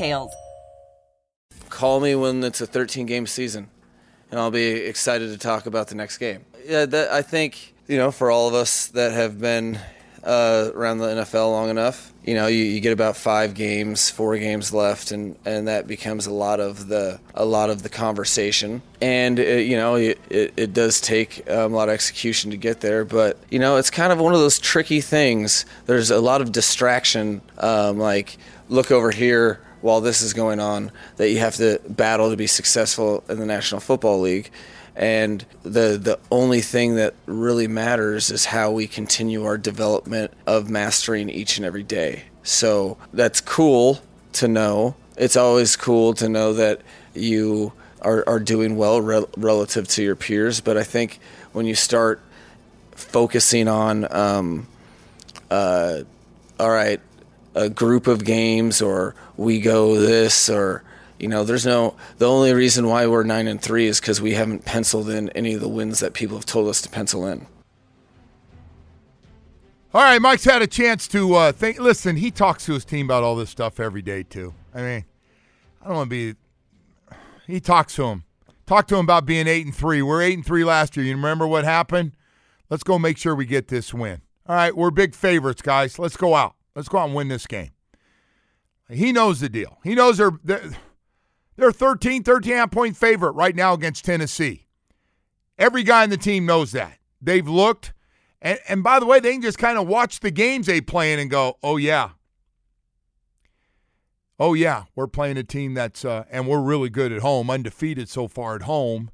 details. Call me when it's a 13 game season, and I'll be excited to talk about the next game. Yeah, that, I think, you know, for all of us that have been uh, around the NFL long enough, you know, you, you, get about five games, four games left, and, and that becomes a lot of the a lot of the conversation. And it, you know, it, it, does take um, a lot of execution to get there, but you know, it's kind of one of those tricky things. There's a lot of distraction, um, like look over here while this is going on that you have to battle to be successful in the National Football League. And the the only thing that really matters is how we continue our development of mastering each and every day. So that's cool to know. It's always cool to know that you are, are doing well re- relative to your peers. But I think when you start focusing on, um, uh, all right, a group of games or we go this or you know there's no the only reason why we're 9 and 3 is cuz we haven't penciled in any of the wins that people have told us to pencil in. All right, Mike's had a chance to uh, think. Listen, he talks to his team about all this stuff every day too. I mean, I don't want to be. He talks to him. Talk to him about being eight and three. We're eight and three last year. You remember what happened? Let's go make sure we get this win. All right, we're big favorites, guys. Let's go out. Let's go out and win this game. He knows the deal. He knows they're, they're, they're 13, 13 point favorite right now against Tennessee. Every guy in the team knows that. They've looked. And, and by the way, they can just kind of watch the games they play in and go, oh, yeah. Oh, yeah, we're playing a team that's, uh, and we're really good at home, undefeated so far at home.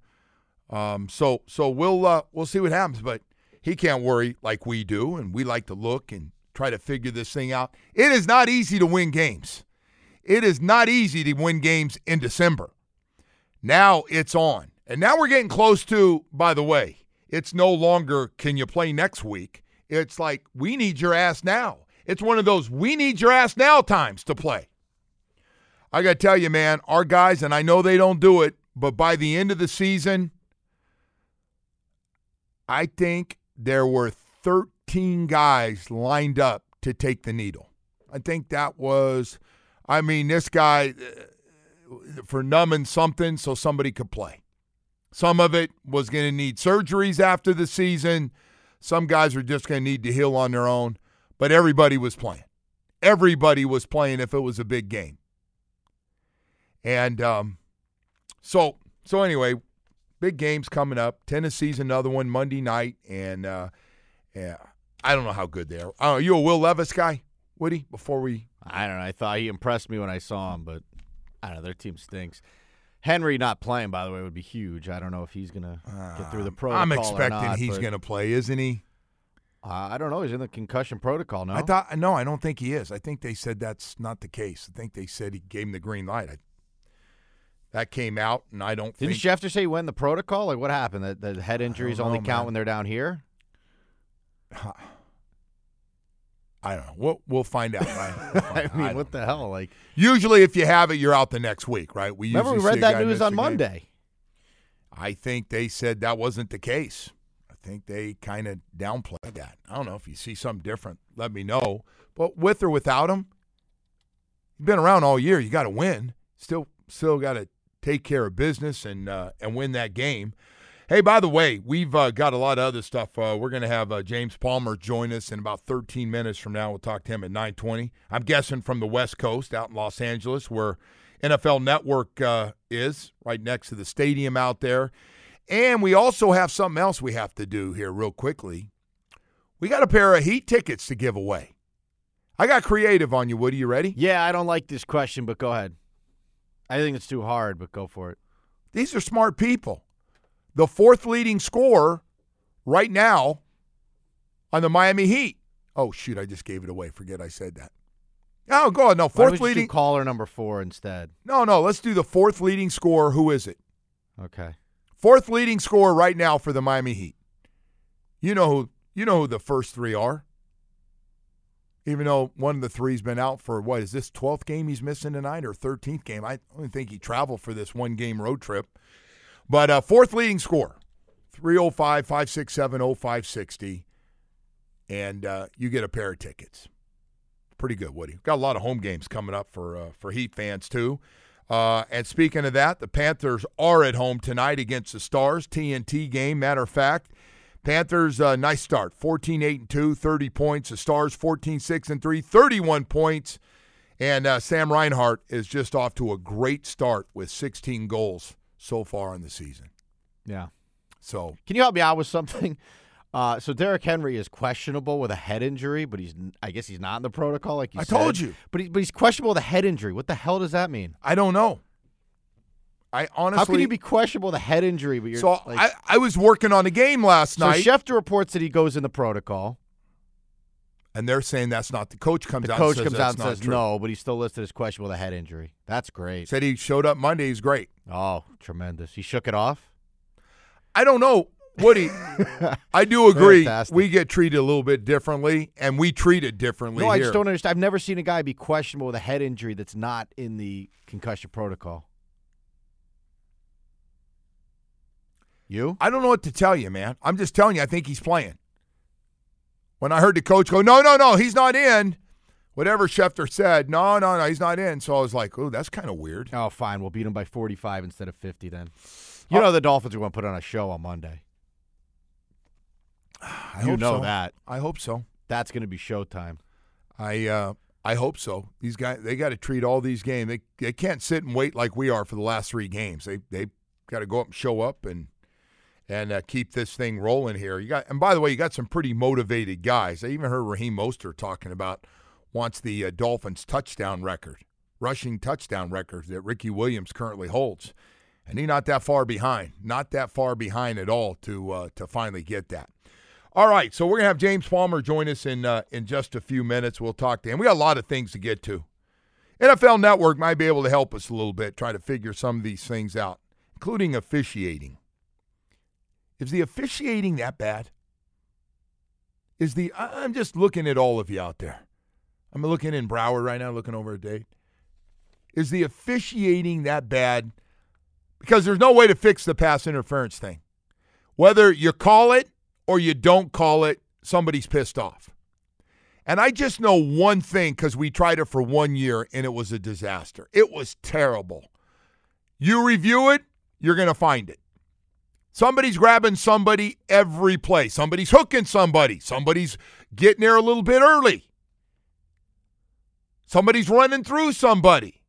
Um, so so we'll uh, we'll see what happens, but he can't worry like we do, and we like to look and try to figure this thing out. It is not easy to win games. It is not easy to win games in December. Now it's on. And now we're getting close to, by the way, it's no longer can you play next week? It's like we need your ass now. It's one of those we need your ass now times to play. I got to tell you, man, our guys, and I know they don't do it, but by the end of the season, I think there were 13 15 guys lined up to take the needle. I think that was, I mean, this guy uh, for numbing something so somebody could play. Some of it was going to need surgeries after the season. Some guys were just going to need to heal on their own, but everybody was playing. Everybody was playing if it was a big game. And um, so, so anyway, big games coming up. Tennessee's another one Monday night, and uh, yeah, I don't know how good they are. Uh, are you a Will Levis guy, Woody? Before we, I don't know. I thought he impressed me when I saw him, but I don't know. Their team stinks. Henry not playing, by the way, would be huge. I don't know if he's gonna uh, get through the protocol. I'm expecting not, he's gonna play, isn't he? Uh, I don't know. He's in the concussion protocol now. I thought no, I don't think he is. I think they said that's not the case. I think they said he gave him the green light. I, that came out, and I don't. Didn't think, Schefter say he went in the protocol? Like what happened? That the head injuries only count man. when they're down here. I don't know. We'll, we'll find out. We'll find I mean, I what the hell? Like usually, if you have it, you're out the next week, right? We remember we read that news on Monday. I think they said that wasn't the case. I think they kind of downplayed that. I don't know if you see something different. Let me know. But with or without him, you've been around all year. You got to win. Still, still got to take care of business and uh, and win that game. Hey, by the way, we've uh, got a lot of other stuff. Uh, we're going to have uh, James Palmer join us in about 13 minutes from now. We'll talk to him at 9:20. I'm guessing from the West Coast, out in Los Angeles, where NFL Network uh, is, right next to the stadium out there. And we also have something else we have to do here, real quickly. We got a pair of Heat tickets to give away. I got creative on you, Woody. You ready? Yeah, I don't like this question, but go ahead. I think it's too hard, but go for it. These are smart people. The fourth leading scorer right now on the Miami Heat. Oh shoot, I just gave it away. Forget I said that. Oh, go on. No, fourth would you do leading. caller number four instead. No, no. Let's do the fourth leading scorer. Who is it? Okay. Fourth leading scorer right now for the Miami Heat. You know who you know who the first three are. Even though one of the three's been out for what is this twelfth game he's missing tonight or thirteenth game? I don't think he traveled for this one game road trip. But uh, fourth leading scorer, 305 567 0560. And uh, you get a pair of tickets. Pretty good, Woody. Got a lot of home games coming up for uh, for Heat fans too. Uh, and speaking of that, the Panthers are at home tonight against the Stars. TNT game, matter of fact. Panthers, uh, nice start. 14 8 and 2, 30 points. The Stars, 14 6 and 3, 31 points. And uh, Sam Reinhart is just off to a great start with 16 goals so far in the season. Yeah. So, Can you help me out with something? Uh, so Derrick Henry is questionable with a head injury, but he's I guess he's not in the protocol like you I said. told you. But he, but he's questionable with a head injury. What the hell does that mean? I don't know. I honestly. How can you be questionable with a head injury? But you're So, like, I, I was working on a game last so night, Schefter reports that he goes in the protocol. And they're saying that's not the coach comes The out coach and says comes out and says true. no, but he's still listed as questionable with a head injury. That's great. Said he showed up Monday. He's great. Oh, tremendous. He shook it off. I don't know, Woody. I do agree. Fantastic. We get treated a little bit differently, and we treat it differently No, I just don't understand. I've never seen a guy be questionable with a head injury that's not in the concussion protocol. You? I don't know what to tell you, man. I'm just telling you. I think he's playing. When I heard the coach go, no, no, no, he's not in. Whatever Schefter said, no, no, no, he's not in. So I was like, oh, that's kind of weird. Oh, fine. We'll beat him by 45 instead of 50 then. You know the Dolphins are going to put on a show on Monday. I you know so. that. I hope so. That's going to be showtime. I uh, I hope so. These guys they got to treat all these games. They they can't sit and wait like we are for the last three games. They they got to go up and show up and and uh, keep this thing rolling here. You got and by the way, you got some pretty motivated guys. I even heard Raheem Mostert talking about wants the uh, Dolphins touchdown record, rushing touchdown record that Ricky Williams currently holds, and he's not that far behind. Not that far behind at all to uh, to finally get that. All right, so we're gonna have James Palmer join us in uh, in just a few minutes. We'll talk to him. We got a lot of things to get to. NFL Network might be able to help us a little bit, try to figure some of these things out, including officiating. Is the officiating that bad? Is the I'm just looking at all of you out there. I'm looking in Broward right now, looking over a date. Is the officiating that bad? Because there's no way to fix the pass interference thing. Whether you call it or you don't call it, somebody's pissed off. And I just know one thing because we tried it for one year and it was a disaster. It was terrible. You review it, you're going to find it. Somebody's grabbing somebody every play. Somebody's hooking somebody. Somebody's getting there a little bit early. Somebody's running through somebody.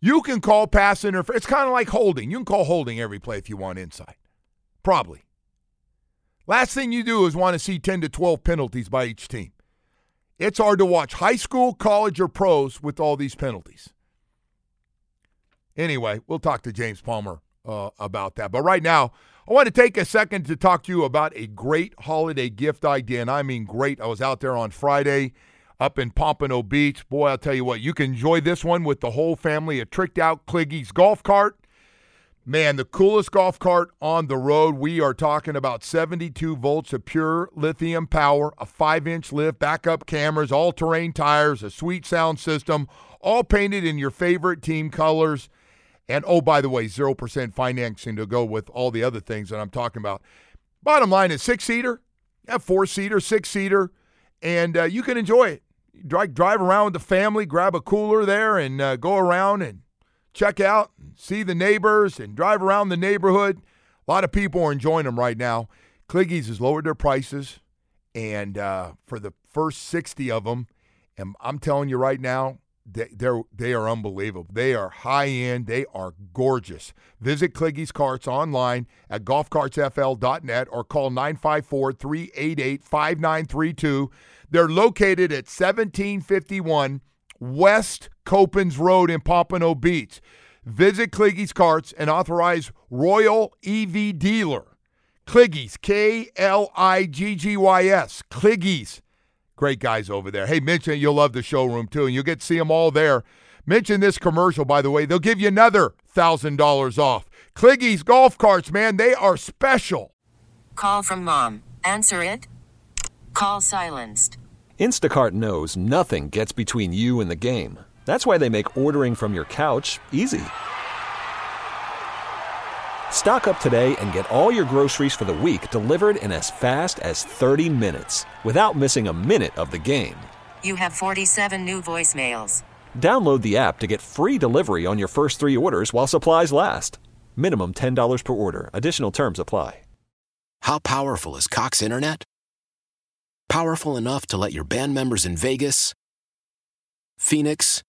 You can call pass interference. It's kind of like holding. You can call holding every play if you want inside. Probably. Last thing you do is want to see 10 to 12 penalties by each team. It's hard to watch high school, college, or pros with all these penalties. Anyway, we'll talk to James Palmer uh, about that. But right now, I want to take a second to talk to you about a great holiday gift idea. And I mean great. I was out there on Friday up in Pompano Beach. Boy, I'll tell you what, you can enjoy this one with the whole family. A tricked out Kliggy's golf cart. Man, the coolest golf cart on the road. We are talking about 72 volts of pure lithium power, a five inch lift, backup cameras, all terrain tires, a sweet sound system, all painted in your favorite team colors. And oh, by the way, 0% financing to go with all the other things that I'm talking about. Bottom line is six seater, yeah, four seater, six seater, and uh, you can enjoy it. Drive, drive around with the family, grab a cooler there, and uh, go around and check out, and see the neighbors, and drive around the neighborhood. A lot of people are enjoying them right now. Kliggy's has lowered their prices, and uh, for the first 60 of them, and I'm telling you right now, they, they're they are unbelievable. They are high end. They are gorgeous. Visit Kliggy's Carts online at golfcartsfl.net or call 954-388-5932. They're located at 1751 West Copans Road in Pompano Beach. Visit Kliggy's Carts and authorize Royal EV Dealer. Kliggy's, K L I G G Y S. Kliggy's. Great guys over there. Hey, mention you'll love the showroom too, and you'll get to see them all there. Mention this commercial, by the way. They'll give you another $1,000 off. Kliggy's golf carts, man, they are special. Call from mom. Answer it. Call silenced. Instacart knows nothing gets between you and the game. That's why they make ordering from your couch easy. Stock up today and get all your groceries for the week delivered in as fast as 30 minutes without missing a minute of the game. You have 47 new voicemails. Download the app to get free delivery on your first three orders while supplies last. Minimum $10 per order. Additional terms apply. How powerful is Cox Internet? Powerful enough to let your band members in Vegas, Phoenix,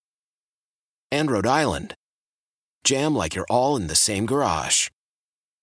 and Rhode Island jam like you're all in the same garage.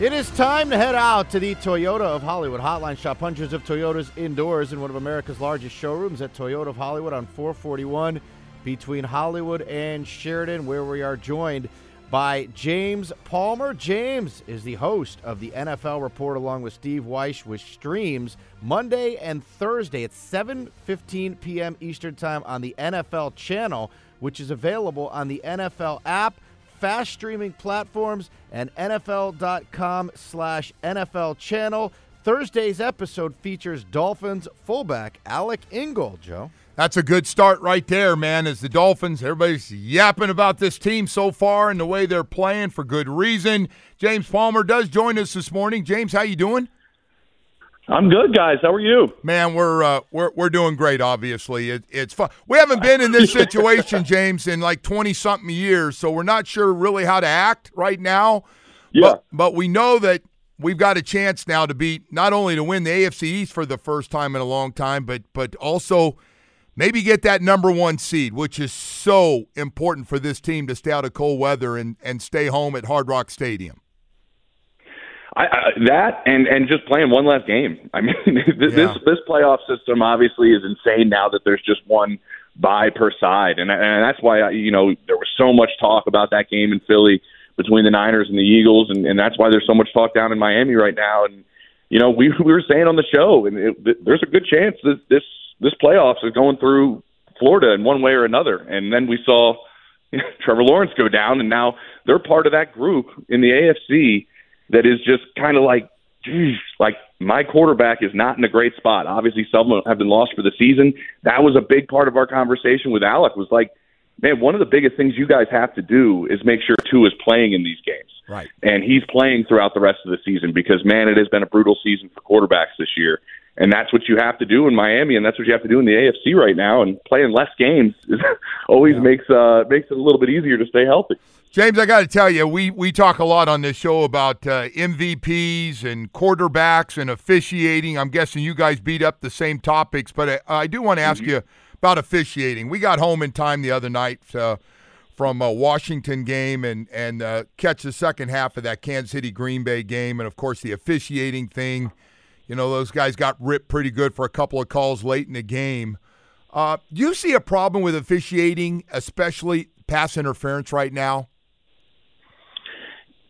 It is time to head out to the Toyota of Hollywood hotline. Shop hundreds of Toyotas indoors in one of America's largest showrooms at Toyota of Hollywood on 441 between Hollywood and Sheridan, where we are joined by James Palmer. James is the host of the NFL Report along with Steve Wyche, which streams Monday and Thursday at 7:15 p.m. Eastern Time on the NFL channel, which is available on the NFL app fast streaming platforms, and NFL.com slash NFL channel. Thursday's episode features Dolphins fullback Alec Ingold, Joe. That's a good start right there, man. As the Dolphins, everybody's yapping about this team so far and the way they're playing for good reason. James Palmer does join us this morning. James, how you doing? I'm good, guys. How are you? Man, we're uh, we're we're doing great. Obviously, it, it's fun. We haven't been in this situation, James, in like twenty something years, so we're not sure really how to act right now. Yeah. But, but we know that we've got a chance now to beat not only to win the AFC East for the first time in a long time, but but also maybe get that number one seed, which is so important for this team to stay out of cold weather and and stay home at Hard Rock Stadium. I, I, that and and just playing one last game. I mean, this Yeah. this playoff system obviously is insane now that there's just one bye per side, and and that's why I, you know there was so much talk about that game in Philly between the Niners and the Eagles, and, and that's why there's so much talk down in Miami right now. And you know, we we were saying on the show, and it, there's a good chance that this this playoffs is going through Florida in one way or another. And then we saw Trevor Lawrence go down, and now they're part of that group in the AFC that is just kind of like, geez, like my quarterback is not in a great spot. Obviously, some have been lost for the season. That was a big part of our conversation with Alec. Was like, man, one of the biggest things you guys have to do is make sure two is playing in these games. Right. And he's playing throughout the rest of the season because man, it has been a brutal season for quarterbacks this year. And that's what you have to do in Miami, and that's what you have to do in the AFC right now. And playing less games is, always makes uh, makes it a little bit easier to stay healthy. James, I got to tell you, we, we talk a lot on this show about uh, MVPs and quarterbacks and officiating. I'm guessing you guys beat up the same topics, but I, I do want to ask you about officiating. We got home in time the other night uh, from a Washington game and and uh, catch the second half of that Kansas City Green Bay game, and of course the officiating thing. You know, those guys got ripped pretty good for a couple of calls late in the game. Uh, do you see a problem with officiating, especially pass interference right now?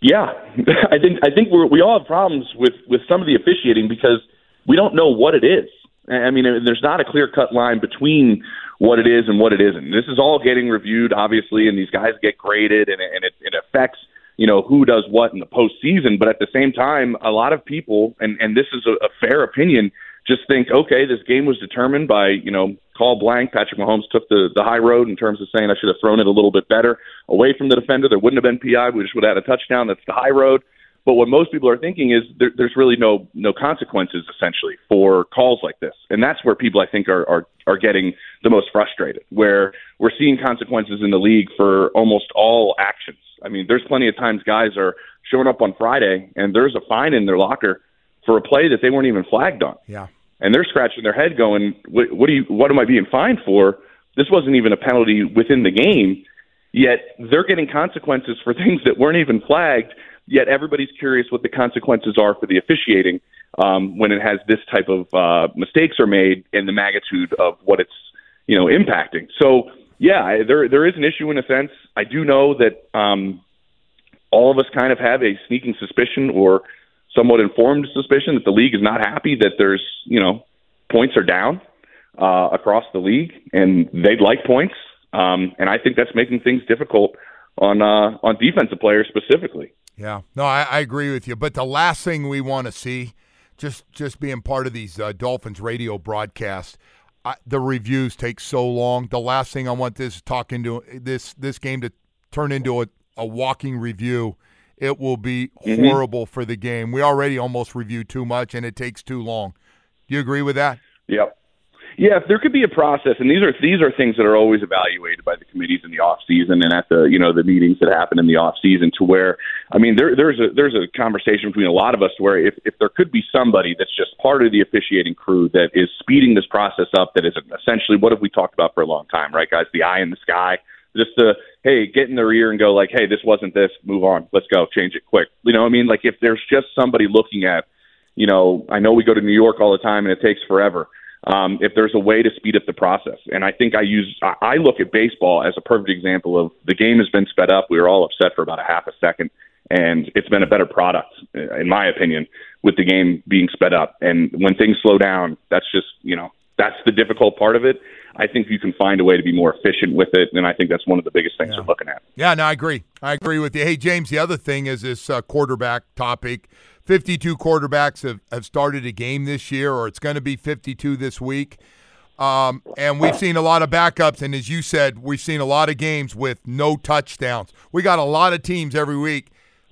Yeah, I think I think we're, we all have problems with with some of the officiating because we don't know what it is. I mean, there's not a clear cut line between what it is and what it isn't. This is all getting reviewed, obviously, and these guys get graded, and, and it, it affects you know who does what in the postseason. But at the same time, a lot of people, and and this is a, a fair opinion, just think, okay, this game was determined by, you know, call blank. Patrick Mahomes took the, the high road in terms of saying I should have thrown it a little bit better away from the defender. There wouldn't have been PI. We just would have had a touchdown. That's the high road. But what most people are thinking is there, there's really no no consequences essentially for calls like this, and that's where people I think are, are are getting the most frustrated. Where we're seeing consequences in the league for almost all actions. I mean, there's plenty of times guys are showing up on Friday and there's a fine in their locker for a play that they weren't even flagged on. Yeah and they're scratching their head, going, "What, what do you? What am I being fined for? This wasn't even a penalty within the game." Yet they're getting consequences for things that weren't even flagged. Yet everybody's curious what the consequences are for the officiating um, when it has this type of uh, mistakes are made and the magnitude of what it's you know impacting. So yeah, there there is an issue in a sense. I do know that um, all of us kind of have a sneaking suspicion or somewhat informed suspicion that the league is not happy that there's you know points are down uh, across the league, and they'd like points. Um, and I think that's making things difficult on uh, on defensive players specifically. Yeah, no, I, I agree with you. But the last thing we want to see, just just being part of these uh, Dolphins radio broadcasts, I, the reviews take so long. The last thing I want this talk into this this game to turn into a, a walking review it will be mm-hmm. horrible for the game. We already almost reviewed too much, and it takes too long. Do you agree with that? Yep. Yeah, if there could be a process, and these are these are things that are always evaluated by the committees in the off season and at the you know the meetings that happen in the off season. To where, I mean, there, there's a there's a conversation between a lot of us where if if there could be somebody that's just part of the officiating crew that is speeding this process up, that is essentially what have we talked about for a long time, right, guys? The eye in the sky just to hey get in their ear and go like hey this wasn't this move on let's go change it quick. You know i mean? Like if there's just somebody looking at you know i know we go to new york all the time and it takes forever. Um, if there's a way to speed up the process and i think i use i look at baseball as a perfect example of the game has been sped up. We were all upset for about a half a second and it's been a better product in my opinion with the game being sped up. And when things slow down that's just you know that's the difficult part of it I think you can find a way to be more efficient with it, and I think that's one of the biggest things yeah. we're looking at. Yeah, no, I agree. I agree with you. Hey, James, the other thing is this uh, quarterback topic. 52 quarterbacks have, have started a game this year, or it's going to be 52 this week. Um, and we've seen a lot of backups, and as you said, we've seen a lot of games with no touchdowns. We got a lot of teams every week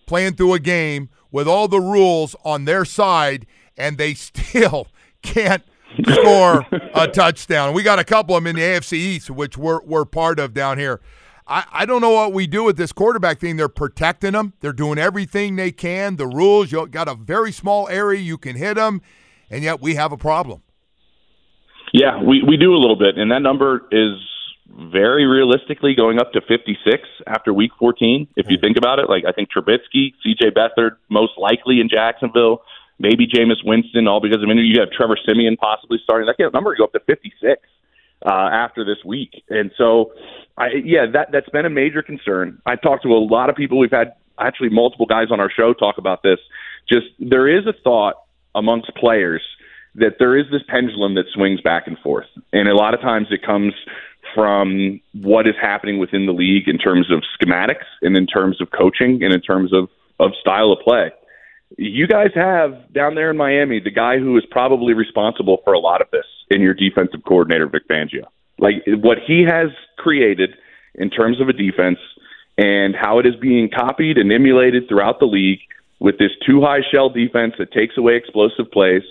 playing through a game with all the rules on their side, and they still can't – score a touchdown. We got a couple of them in the AFC East, which we're, we're part of down here. I, I don't know what we do with this quarterback thing. They're protecting them. They're doing everything they can. The rules, you got a very small area you can hit them, and yet we have a problem. Yeah, we, we do a little bit, and that number is very realistically going up to 56 after week 14. If you hmm. think about it, like I think Trubisky, C.J. Beathard, most likely in Jacksonville – maybe Jameis Winston, all because I mean you have Trevor Siemian possibly starting. That can't number go up to 56 uh, after this week, and so I, yeah, that that's been a major concern. I've talked to a lot of people. We've had actually multiple guys on our show talk about this. Just there is a thought amongst players that there is this pendulum that swings back and forth, and a lot of times it comes from what is happening within the league in terms of schematics and in terms of coaching and in terms of of style of play you guys have down there in Miami the guy who is probably responsible for a lot of this in your defensive coordinator, Vic Fangio. Like what he has created in terms of a defense and how it is being copied and emulated throughout the league with this too high shell defense that takes away explosive plays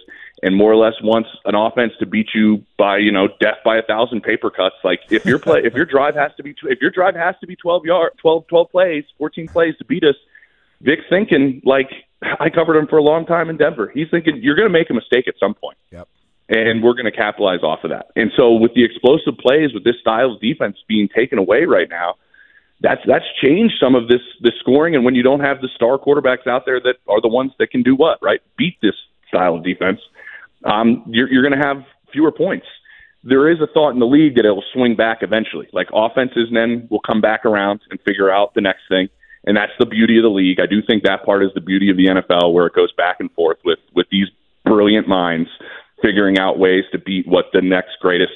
and more or less wants an offense to beat you by you know death by a thousand paper cuts. Like if your play if your drive has to be if your drive has to be twelve yard 12, 12 plays, fourteen plays to beat us. Vic's thinking like I covered him for a long time in Denver. He's thinking you're going to make a mistake at some point. Yep. And we're going to capitalize off of that. And so with the explosive plays, with this style of defense being taken away right now, that's that's changed some of this this scoring. And when you don't have the star quarterbacks out there that are the ones that can do what right, beat this style of defense, um, you're, you're going to have fewer points. there is a thought in the league that it will swing back eventually. Like offenses then will come back around and figure out the next thing. And that's the beauty of the league. I do think that part is the beauty of the NFL where it goes back and forth with with these brilliant minds figuring out ways to beat what the next greatest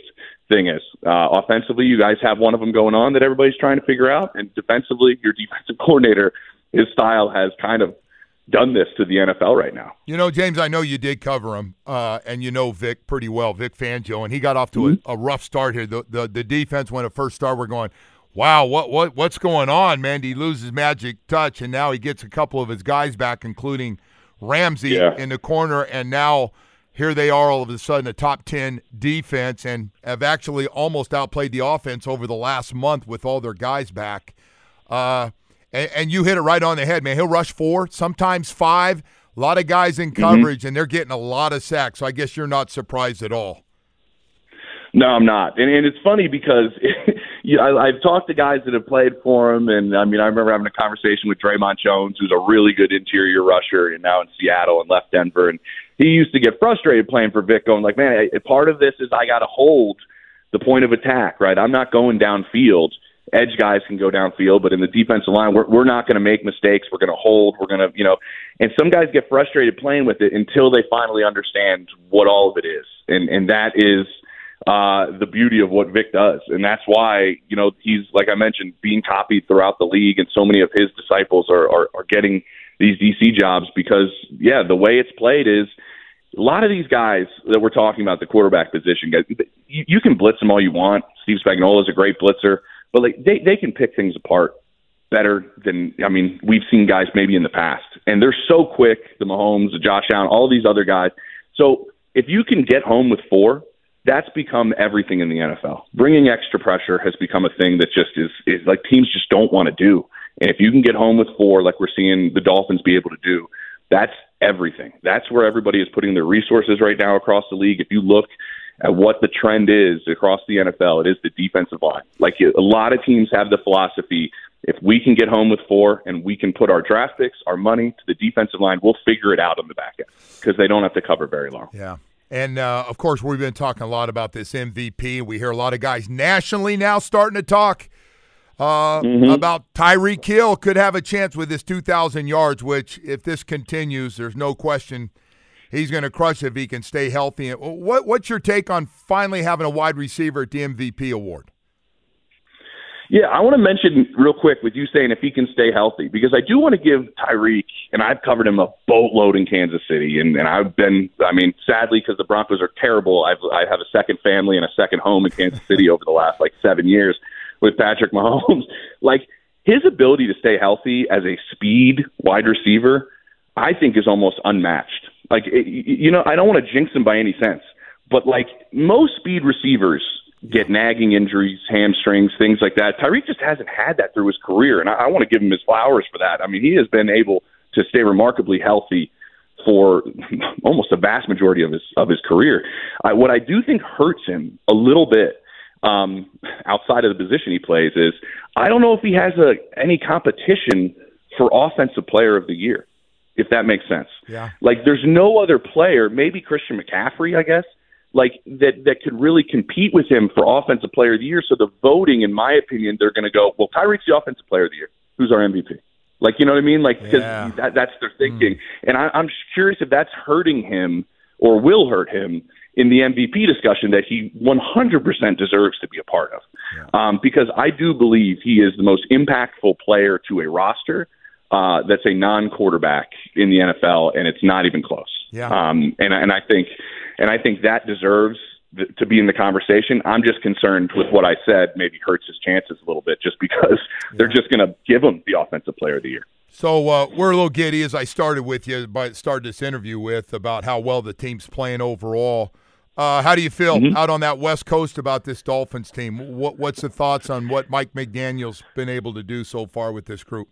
thing is. Uh, offensively, you guys have one of them going on that everybody's trying to figure out, and defensively, your defensive coordinator, his style has kind of done this to the NFL right now. You know, James, I know you did cover him, uh, and you know Vic pretty well, Vic Fangio, and he got off to mm-hmm. a, a, rough start here. The, the the defense when it first started, we're going, wow, what what what's going on, man? He loses magic touch, and now he gets a couple of his guys back, including Ramsey yeah. in the corner, and now here they are all of a sudden a top 10 defense and have actually almost outplayed the offense over the last month with all their guys back. Uh, and, and, you hit it right on the head, man. He'll rush four, sometimes five. A lot of guys in mm-hmm. coverage, mm-hmm. and they're getting a lot of sacks. So I guess you're not surprised at all. No, I'm not. And, and it's funny because I, I've talked to guys that have played for him, and I mean, I remember having a conversation with Dre'Mont Jones, who's a really good interior rusher, and now in Seattle and left Denver, and he used to get frustrated playing for Vic, going like, "Man, part of this is I got to hold the point of attack, right? I'm not going downfield. Edge guys can go downfield, but in the defensive line, we're we're not going to make mistakes. We're going to hold. We're going to, you know." And some guys get frustrated playing with it until they finally understand what all of it is, and and that is uh, the beauty of what Vic does. And that's why, you know, he's, like I mentioned, being copied throughout the league, and so many of his disciples are, are, are getting these DC jobs because, yeah, the way it's played is a lot of these guys that we're talking about, the quarterback position, guys, you, you can blitz them all you want. Steve Spagnuolo is a great blitzer, but like they, they can pick things apart better than I mean we've seen guys maybe in the past, and they're so quick. The Mahomes, the Josh Allen, all these other guys. So if you can get home with four, that's become everything in the NFL. Bringing extra pressure has become a thing that just is, is like teams just don't want to do. And if you can get home with four, like we're seeing the Dolphins be able to do, that's everything. That's where everybody is putting their resources right now across the league. If you look at what the trend is across the NFL, it is the defensive line. Like a lot of teams have the philosophy if we can get home with four and we can put our draft picks, our money to the defensive line, we'll figure it out on the back end because they don't have to cover very long. Yeah. And uh, of course, we've been talking a lot about this MVP. We hear a lot of guys nationally now starting to talk uh, mm-hmm. about Tyreek Hill could have a chance with his 2,000 yards, which, if this continues, there's no question he's going to crush if he can stay healthy. What, what's your take on finally having a wide receiver at the MVP award? Yeah, I want to mention real quick with you saying if he can stay healthy, because I do want to give Tyreek, and I've covered him a boatload in Kansas City, and, and I've been, I mean, sadly, because the Broncos are terrible, I've, I have a second family and a second home in Kansas City over the last like seven years with Patrick Mahomes. like his ability to stay healthy as a speed wide receiver, I think is almost unmatched. Like, you know, I don't want to jinx him by any sense, but like most speed receivers get nagging injuries, hamstrings, things like that. Tyreek just hasn't had that through his career, and I, I want to give him his flowers for that. I mean, he has been able to stay remarkably healthy for almost the vast majority of his of his career. Uh, what I do think hurts him a little bit um, outside of the position he plays is I don't know if he has a any competition for offensive player of the year, if that makes sense. Yeah. Like there's no other player, maybe Christian McCaffrey, I guess, like that that could really compete with him for offensive player of the year. So the voting, in my opinion, they're going to go, well, Tyreek's the offensive player of the year. Who's our MVP? Like you know what I mean? Like because yeah. that, that's their thinking, mm. and I, I'm curious if that's hurting him or will hurt him in the MVP discussion that he 100% deserves to be a part of. Yeah. Um, because I do believe he is the most impactful player to a roster uh, that's a non-quarterback in the NFL, and it's not even close. Yeah. Um, and and I think and I think that deserves to be in the conversation. I'm just concerned with what I said maybe hurts his chances a little bit, just because yeah. they're just going to give him the offensive player of the year. So uh, we're a little giddy as I started with you, but started this interview with about how well the team's playing overall. Uh, how do you feel mm-hmm. out on that West Coast about this Dolphins team? What, what's the thoughts on what Mike McDaniel's been able to do so far with this group?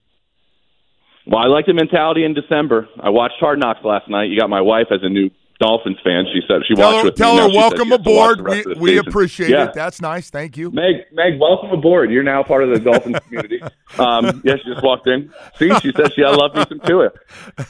Well, I like the mentality in December. I watched Hard Knocks last night. You got my wife as a new Dolphins fan. She said she tell watched her, with tell me. her she said welcome she has to watch aboard. We, we appreciate Yeah. it. That's nice. Thank you. Meg, Meg, welcome aboard. You're now part of the Dolphins community. Um, yeah, she just walked in. See, she says she I love me some Tua.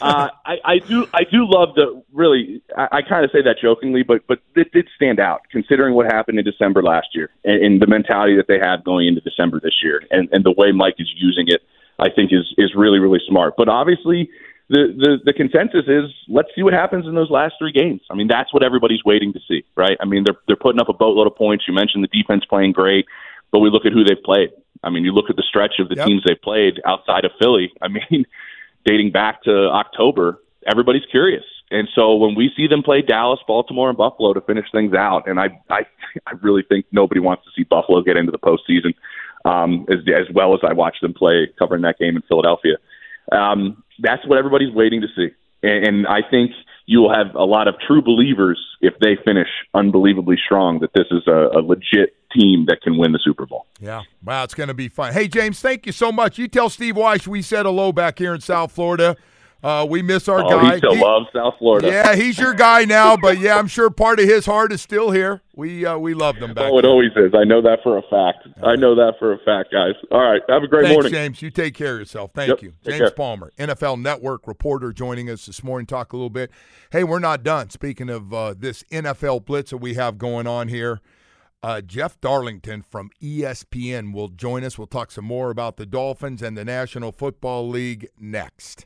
Uh, I, I do, I do love the really. I, I kind of say that jokingly, but but it did stand out considering what happened in December last year and, and the mentality that they have going into December this year, and and the way Mike is using it, I think is is really really smart. But obviously. The, the the consensus is let's see what happens in those last three games. I mean that's what everybody's waiting to see, right? I mean they're they're putting up a boatload of points. You mentioned the defense playing great, but we look at who they've played. I mean, you look at the stretch of the Yep. teams they've played outside of Philly. I mean, dating back to October, everybody's curious. And so when we see them play Dallas, Baltimore, and Buffalo to finish things out, and I I, I really think nobody wants to see Buffalo get into the postseason um, as as well as I watched them play covering that game in Philadelphia. Um, that's what everybody's waiting to see, and, and I think you will have a lot of true believers if they finish unbelievably strong that this is a, a legit team that can win the Super Bowl. Yeah. Wow, it's going to be fun. Hey, James, thank you so much. You tell Steve Wyche we said hello back here in South Florida. Uh, we miss our Oh, guy. he still He- loves South Florida. Yeah, he's your guy now, but yeah, I'm sure part of his heart is still here. We uh, we love them back. Oh, it there. always is. I know that for a fact. I know that for a fact, guys. All right. Have a great Thanks, morning. James. You take care of yourself. Thank Yep, you. James care. Palmer, NFL Network reporter, joining us this morning. Talk a little bit. Hey, we're not done. Speaking of uh, this NFL blitz that we have going on here, uh, Jeff Darlington from ESPN will join us. We'll talk some more about the Dolphins and the National Football League next.